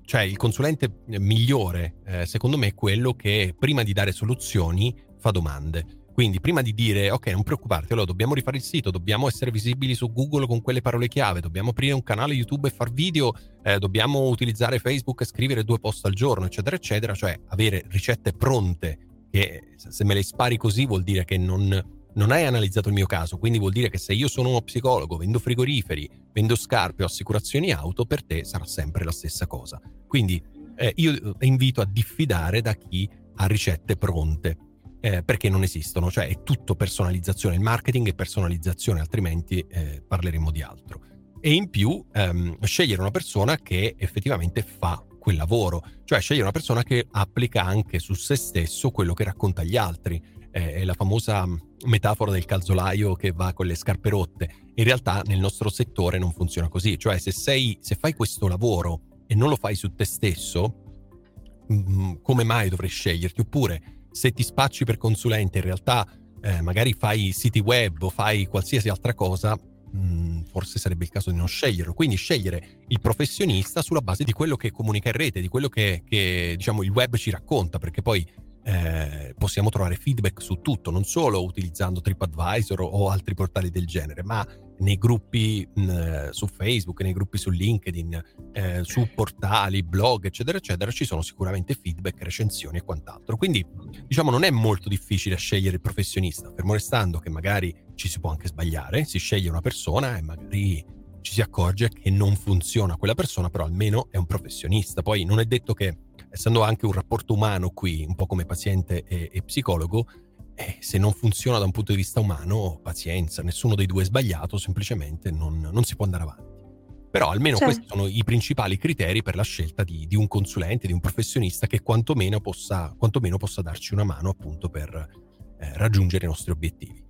Cioè, il consulente migliore, eh, secondo me, è quello che prima di dare soluzioni fa domande. Quindi prima di dire ok, non preoccuparti, allora dobbiamo rifare il sito, dobbiamo essere visibili su Google con quelle parole chiave, dobbiamo aprire un canale YouTube e far video, eh, dobbiamo utilizzare Facebook e scrivere due post al giorno, eccetera, eccetera, cioè avere ricette pronte che se me le spari così vuol dire che non, non hai analizzato il mio caso, quindi vuol dire che se io sono uno psicologo, vendo frigoriferi, vendo scarpe o assicurazioni auto, per te sarà sempre la stessa cosa. Quindi eh, io invito a diffidare da chi ha ricette pronte eh, perché non esistono, cioè è tutto personalizzazione, il marketing è personalizzazione, altrimenti eh, parleremo di altro. E in più ehm, scegliere una persona che effettivamente fa quel lavoro, cioè scegliere una persona che applica anche su se stesso quello che racconta agli altri. Eh, è la famosa metafora del calzolaio che va con le scarpe rotte. In realtà nel nostro settore non funziona così, cioè se, sei, se fai questo lavoro e non lo fai su te stesso, mh, mm, come mai dovrei sceglierti? Oppure se ti spacci per consulente in realtà eh, magari fai siti web o fai qualsiasi altra cosa, mh, mm, forse sarebbe il caso di non sceglierlo. Quindi scegliere il professionista sulla base di quello che comunica in rete, di quello che, che diciamo, il web ci racconta, perché poi eh, possiamo trovare feedback su tutto, non solo utilizzando TripAdvisor o altri portali del genere, ma nei gruppi mh, su Facebook, nei gruppi su LinkedIn, eh, su portali, blog, eccetera, eccetera, ci sono sicuramente feedback, recensioni e quant'altro. Quindi, diciamo, non è molto difficile scegliere il professionista, fermo restando che magari ci si può anche sbagliare, si sceglie una persona e magari ci si accorge che non funziona quella persona, però almeno è un professionista. Poi non è detto che, essendo anche un rapporto umano qui, un po' come paziente e, e psicologo, eh, se non funziona da un punto di vista umano, pazienza, nessuno dei due è sbagliato, semplicemente non, non si può andare avanti. Però almeno cioè. questi sono i principali criteri per la scelta di, di, un consulente, di un professionista che quantomeno possa, quantomeno possa darci una mano appunto per eh, raggiungere i nostri obiettivi.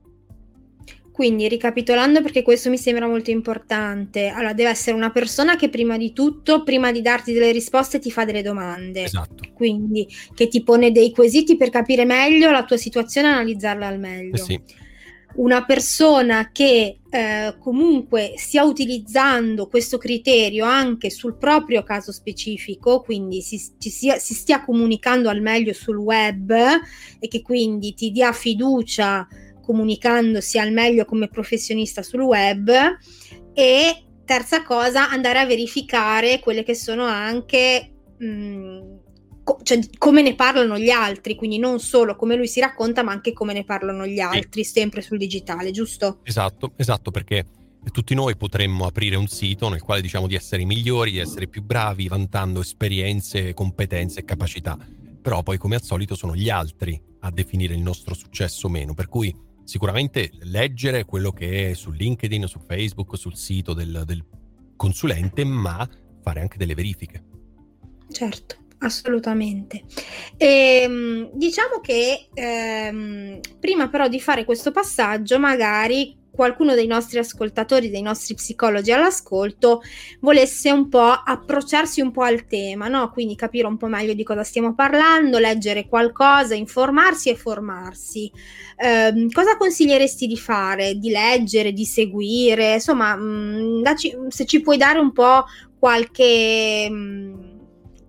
Quindi, ricapitolando, perché questo mi sembra molto importante, allora deve essere una persona che prima di tutto, prima di darti delle risposte, ti fa delle domande. Esatto. Quindi, che ti pone dei quesiti per capire meglio la tua situazione e analizzarla al meglio. Eh sì. Una persona che eh, comunque stia utilizzando questo criterio anche sul proprio caso specifico, quindi si, sia, si stia comunicando al meglio sul web e che quindi ti dia fiducia comunicandosi al meglio come professionista sul web e terza cosa andare a verificare quelle che sono anche mh, mm, co- cioè, come ne parlano gli altri quindi non solo come lui si racconta ma anche come ne parlano gli altri sì. sempre sul digitale giusto? Esatto, esatto perché tutti noi potremmo aprire un sito nel quale diciamo di essere migliori, di essere più bravi, vantando esperienze, competenze e capacità. Però poi, come al solito, sono gli altri a definire il nostro successo o meno. Per cui sicuramente leggere quello che è su LinkedIn, su Facebook, sul sito del, del consulente, ma fare anche delle verifiche. Certo, assolutamente. E, ehm, diciamo che ehm, prima però di fare questo passaggio, magari qualcuno dei nostri ascoltatori, dei nostri psicologi all'ascolto, volesse un po' approcciarsi un po' al tema, no? Quindi capire un po' meglio di cosa stiamo parlando, leggere qualcosa, informarsi e formarsi. Eh, cosa consiglieresti di fare? Di leggere, di seguire? Insomma, mh, mm, daci, se ci puoi dare un po' qualche... Mh, mm,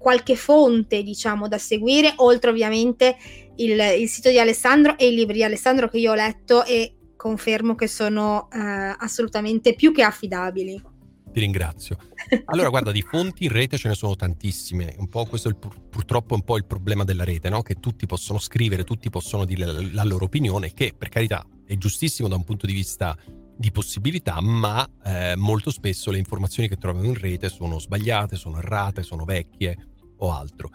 qualche fonte, diciamo, da seguire, oltre ovviamente il, il, sito di Alessandro e i libri di Alessandro che io ho letto e confermo che sono eh, assolutamente più che affidabili. Ti ringrazio. [laughs] Allora, guarda, di fonti in rete ce ne sono tantissime. Un po' questo è il, purtroppo un po' il problema della rete, no? Che tutti possono scrivere, tutti possono dire la, la, loro opinione, che per carità è giustissimo da un punto di vista di possibilità, ma eh, molto spesso le informazioni che troviamo in rete sono sbagliate, sono errate, sono vecchie o altro.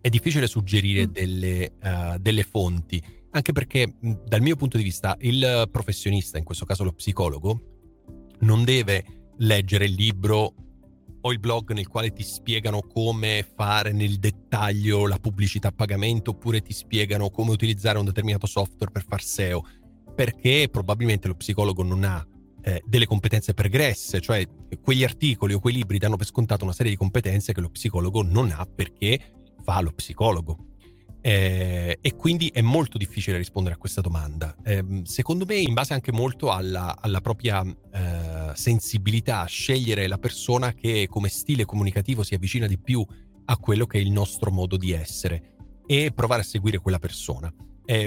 È difficile suggerire mm. delle, uh, delle fonti anche perché dal mio punto di vista il professionista, in questo caso lo psicologo, non deve leggere il libro o il blog nel quale ti spiegano come fare nel dettaglio la pubblicità a pagamento oppure ti spiegano come utilizzare un determinato software per far SEO, perché probabilmente lo psicologo non ha eh, delle competenze pregresse, cioè quegli articoli o quei libri danno per scontato una serie di competenze che lo psicologo non ha perché fa lo psicologo. Eh, e quindi è molto difficile rispondere a questa domanda. Eh, secondo me, in base anche molto alla, alla propria eh, sensibilità, scegliere la persona che come stile comunicativo si avvicina di più a quello che è il nostro modo di essere e provare a seguire quella persona.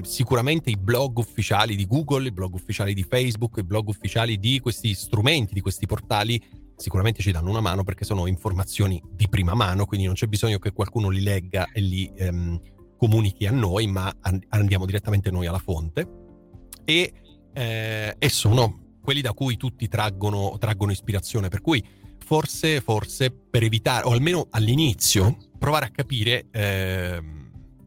sicuramente i blog ufficiali di Google, i blog ufficiali di Facebook, i blog ufficiali di questi strumenti, di questi portali, sicuramente ci danno una mano perché sono informazioni di prima mano, quindi non c'è bisogno che qualcuno li legga e li... Ehm, comunichi a noi, ma andiamo direttamente noi alla fonte. E, eh, e sono quelli da cui tutti traggono, traggono ispirazione. Per cui forse, forse per evitare, o almeno all'inizio, provare a capire eh,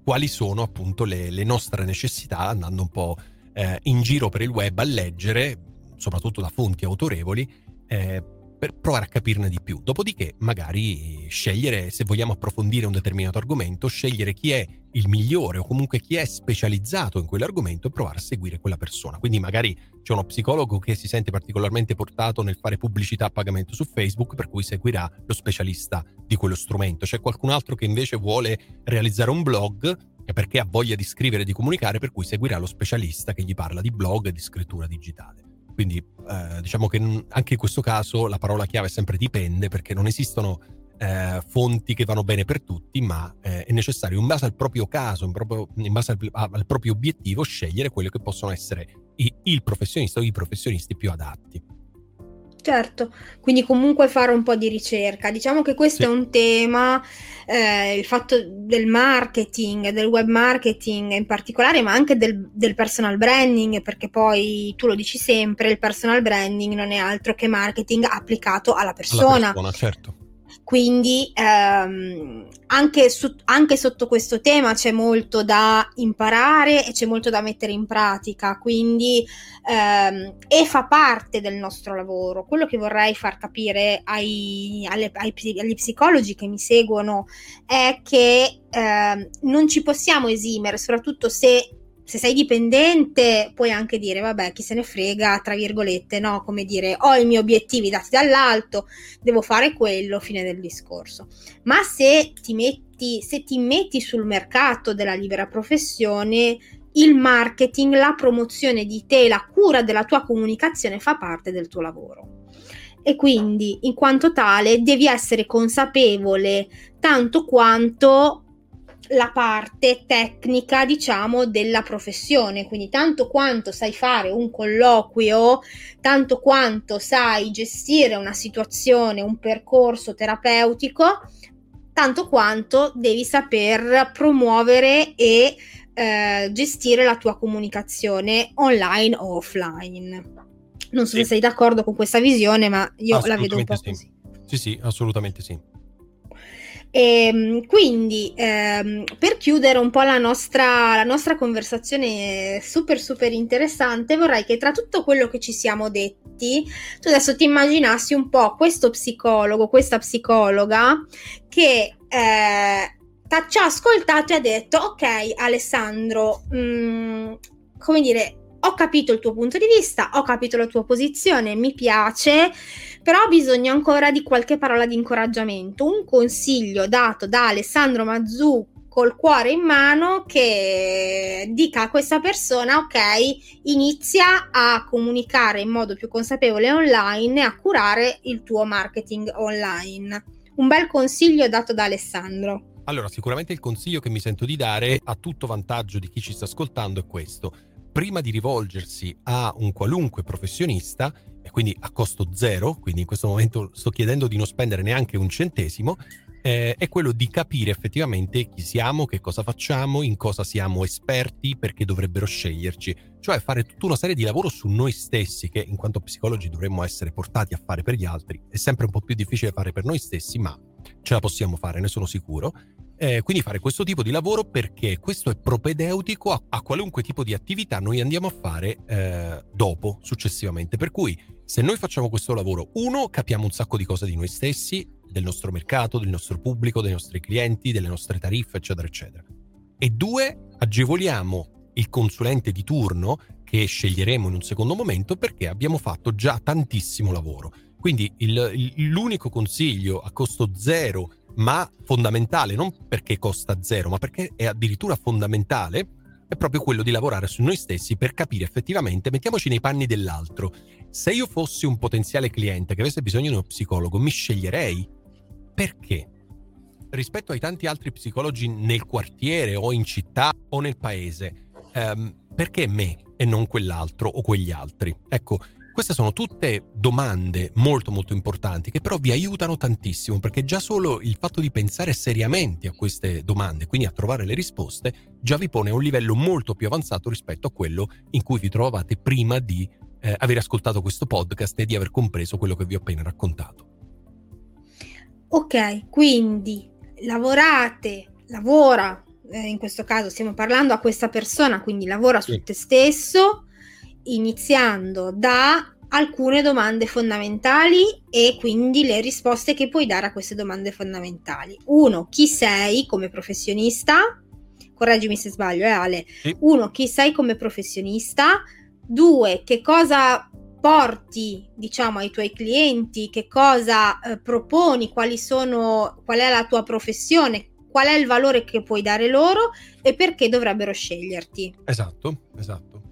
quali sono appunto le, le, nostre necessità, andando un po' eh, in giro per il web a leggere, soprattutto da fonti autorevoli, eh, per provare a capirne di più. Dopodiché, magari scegliere, se vogliamo approfondire un determinato argomento, scegliere chi è il migliore o comunque chi è specializzato in quell'argomento e provare a seguire quella persona. Quindi magari c'è uno psicologo che si sente particolarmente portato nel fare pubblicità a pagamento su Facebook, per cui seguirà lo specialista di quello strumento. C'è qualcun altro che invece vuole realizzare un blog perché ha voglia di scrivere e di comunicare, per cui seguirà lo specialista che gli parla di blog e di scrittura digitale. Quindi eh, diciamo che anche in questo caso la parola chiave sempre dipende perché non esistono eh, fonti che vanno bene per tutti, ma eh, è necessario in base al proprio caso, in, proprio, in base al, al, proprio obiettivo, scegliere quelli che possono essere i, il professionista o i professionisti più adatti. Certo, quindi comunque fare un po' di ricerca. Diciamo che questo sì. è un tema, eh, il fatto del marketing, del web marketing in particolare, ma anche del, del, personal branding, perché poi tu lo dici sempre, il personal branding non è altro che marketing applicato alla persona. Alla persona certo. Quindi ehm, anche, su, anche, sotto questo tema c'è molto da imparare e c'è molto da mettere in pratica, quindi ehm, e fa parte del nostro lavoro. Quello che vorrei far capire ai, alle, ai, agli psicologi che mi seguono è che ehm, non ci possiamo esimere, soprattutto se se sei dipendente puoi anche dire vabbè chi se ne frega tra virgolette no? Come dire ho i miei obiettivi dati dall'alto devo fare quello fine del discorso. Ma se ti metti se ti metti sul mercato della libera professione il marketing la promozione di te la cura della tua comunicazione fa parte del tuo lavoro. E quindi in quanto tale devi essere consapevole tanto quanto la parte tecnica, diciamo, della professione, quindi tanto quanto sai fare un colloquio, tanto quanto sai gestire una situazione, un percorso terapeutico, tanto quanto devi saper promuovere e eh, gestire la tua comunicazione online o offline. Non so sì. se sei d'accordo con questa visione, ma io la vedo un po' sì. così. Sì, sì, assolutamente sì. E, ehm, quindi ehm, per chiudere un po' la nostra, la nostra conversazione super super interessante vorrei che tra tutto quello che ci siamo detti tu adesso ti immaginassi un po' questo psicologo, questa psicologa che eh, ci ha ascoltato e ha detto ok Alessandro, mh, mm, come dire, ho capito il tuo punto di vista, ho capito la tua posizione, mi piace, però ho bisogno ancora di qualche parola di incoraggiamento, un consiglio dato da Alessandro Mazzù col cuore in mano che dica a questa persona ok inizia a comunicare in modo più consapevole online e a curare il tuo marketing online. Un bel consiglio dato da Alessandro. Allora sicuramente il consiglio che mi sento di dare a tutto vantaggio di chi ci sta ascoltando è questo. Prima di rivolgersi a un qualunque professionista e quindi a costo zero quindi in questo momento sto chiedendo di non spendere neanche un centesimo eh, è quello di capire effettivamente chi siamo, che cosa facciamo, in cosa siamo esperti, perché dovrebbero sceglierci, cioè fare tutta una serie di lavoro su noi stessi che in quanto psicologi dovremmo essere portati a fare per gli altri, è sempre un po' più difficile fare per noi stessi, ma ce la possiamo fare, ne sono sicuro. Eh, quindi fare questo tipo di lavoro perché questo è propedeutico a, a qualunque tipo di attività noi andiamo a fare eh, dopo, successivamente. Per cui se noi facciamo questo lavoro, uno, capiamo un sacco di cose di noi stessi, del nostro mercato, del nostro pubblico, dei nostri clienti, delle nostre tariffe, eccetera, eccetera. E due, agevoliamo il consulente di turno che sceglieremo in un secondo momento perché abbiamo fatto già tantissimo lavoro. Quindi il, il, l'unico consiglio a costo zero, ma fondamentale, non perché costa zero, ma perché è addirittura fondamentale, è proprio quello di lavorare su noi stessi per capire effettivamente, mettiamoci nei panni dell'altro, se io fossi un potenziale cliente che avesse bisogno di uno psicologo, mi sceglierei perché? Rispetto ai tanti altri psicologi nel quartiere o in città o nel paese, ehm, perché me e non quell'altro o quegli altri? Ecco, queste sono tutte domande molto molto importanti che però vi aiutano tantissimo perché già solo il fatto di pensare seriamente a queste domande, quindi a trovare le risposte, già vi pone a un livello molto più avanzato rispetto a quello in cui vi trovavate prima di eh, aver ascoltato questo podcast e di aver compreso quello che vi ho appena raccontato. Ok, quindi lavorate, lavora, eh, in questo caso stiamo parlando a questa persona, quindi lavora su te stesso, iniziando da alcune domande fondamentali e quindi le risposte che puoi dare a queste domande fondamentali. Uno, chi sei come professionista? Correggimi se sbaglio, eh Ale. Sì. Uno, chi sei come professionista? Due, che cosa porti diciamo ai tuoi clienti, che cosa eh, proponi, quali sono, qual è la tua professione, qual è il valore che puoi dare loro e perché dovrebbero sceglierti. Esatto, esatto.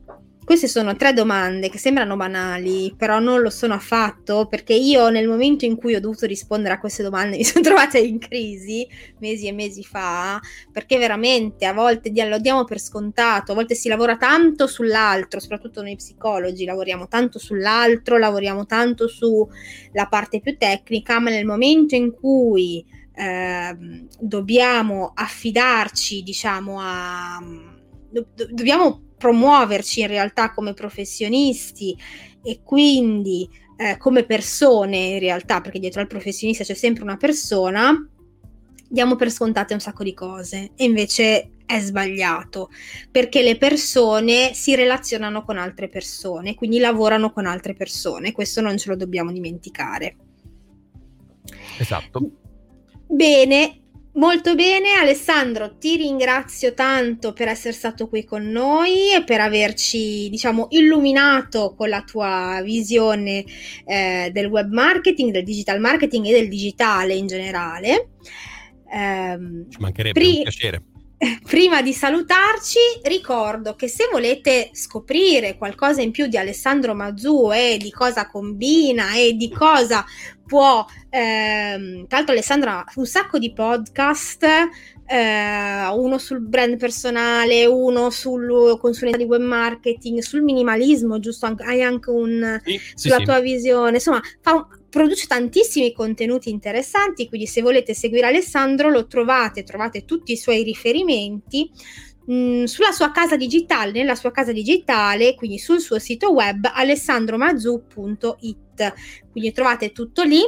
Queste sono tre domande che sembrano banali, però non lo sono affatto, perché io nel momento in cui ho dovuto rispondere a queste domande mi [laughs] sono trovata in crisi mesi e mesi fa, perché veramente a volte lo diamo per scontato, a volte si lavora tanto sull'altro, soprattutto noi psicologi lavoriamo tanto sull'altro, lavoriamo tanto sulla parte più tecnica, ma nel momento in cui eh, dobbiamo affidarci, diciamo, a... Do- dobbiamo promuoverci in realtà come professionisti e quindi eh, come persone in realtà, perché dietro al professionista c'è sempre una persona, diamo per scontate un sacco di cose e invece è sbagliato perché le persone si relazionano con altre persone, quindi lavorano con altre persone, questo non ce lo dobbiamo dimenticare. Esatto. Bene, Molto bene, Alessandro, ti ringrazio tanto per essere stato qui con noi e per averci, diciamo, illuminato con la tua visione eh, del web marketing, del digital marketing e del digitale in generale. Eh, Ci mancherebbe pri- un piacere. [laughs] Prima di salutarci, ricordo che se volete scoprire qualcosa in più di Alessandro Mazzu e di cosa combina e di cosa può, ehm, tra l'altro Alessandro ha un sacco di podcast, eh, uno sul brand personale, uno sul consulenza di web marketing, sul minimalismo, giusto? Hai anche un sì, sulla sì, tua sì. visione, insomma, fa, produce tantissimi contenuti interessanti, quindi se volete seguire Alessandro lo trovate, trovate tutti i suoi riferimenti mh, mm, sulla sua casa digitale, nella sua casa digitale, quindi sul suo sito web alessandromazu.it. Quindi trovate tutto lì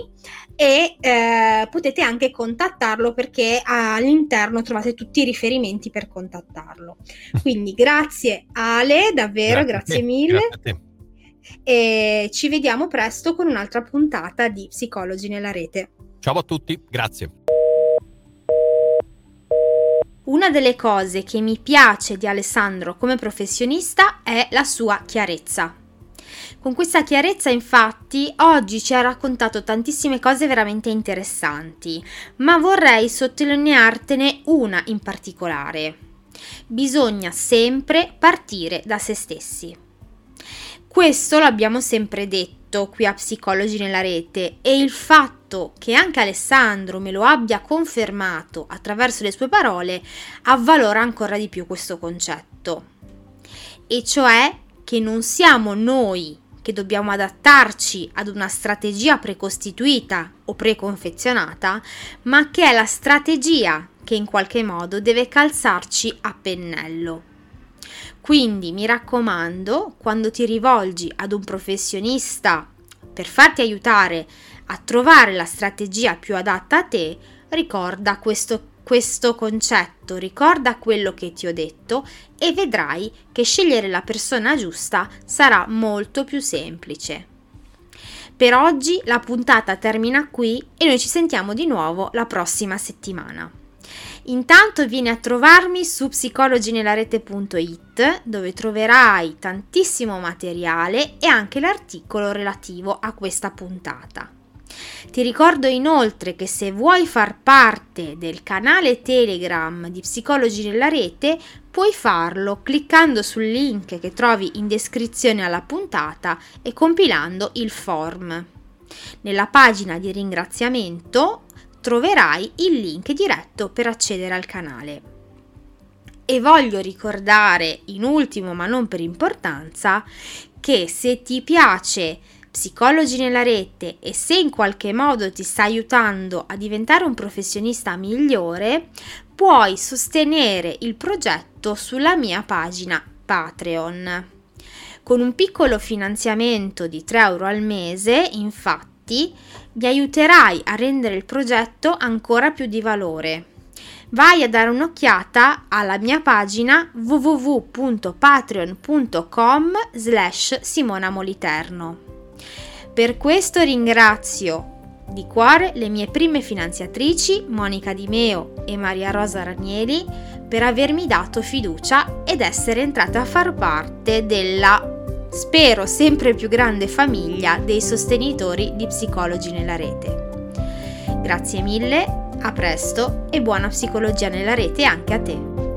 e eh, potete anche contattarlo perché all'interno trovate tutti i riferimenti per contattarlo. Quindi grazie Ale, davvero, grazie, grazie mille. Grazie e ci vediamo presto con un'altra puntata di Psicologi nella rete. Ciao a tutti, grazie. Una delle cose che mi piace di Alessandro come professionista è la sua chiarezza. Con questa chiarezza infatti oggi ci ha raccontato tantissime cose veramente interessanti, ma vorrei sottolineartene una in particolare. Bisogna sempre partire da se stessi. Questo l'abbiamo sempre detto qui a Psicologi nella rete e il fatto che anche Alessandro me lo abbia confermato attraverso le sue parole avvalora ancora di più questo concetto. E cioè che non siamo noi che dobbiamo adattarci ad una strategia precostituita o preconfezionata, ma che è la strategia che in qualche modo deve calzarci a pennello. Quindi mi raccomando, quando ti rivolgi ad un professionista per farti aiutare a trovare la strategia più adatta a te, ricorda questo questo concetto, ricorda quello che ti ho detto e vedrai che scegliere la persona giusta sarà molto più semplice. Per oggi la puntata termina qui e noi ci sentiamo di nuovo la prossima settimana. Intanto vieni a trovarmi su psicologinelarete.it dove troverai tantissimo materiale e anche l'articolo relativo a questa puntata. Ti ricordo inoltre che se vuoi far parte del canale Telegram di Psicologi nella rete, puoi farlo cliccando sul link che trovi in descrizione alla puntata e compilando il form. Nella pagina di ringraziamento troverai il link diretto per accedere al canale. E voglio ricordare, in ultimo ma non per importanza, che se ti piace Psicologi nella rete e se in qualche modo ti sta aiutando a diventare un professionista migliore, puoi sostenere il progetto sulla mia pagina Patreon. Con un piccolo finanziamento di 3 euro al mese, infatti, mi aiuterai a rendere il progetto ancora più di valore. Vai a dare un'occhiata alla mia pagina www.patreon.com slash Simona Moliterno. Per questo ringrazio di cuore le mie prime finanziatrici, Monica Di Meo e Maria Rosa Ranieri, per avermi dato fiducia ed essere entrata a far parte della, spero, sempre più grande famiglia dei sostenitori di psicologi nella rete. Grazie mille, a presto e buona psicologia nella rete anche a te.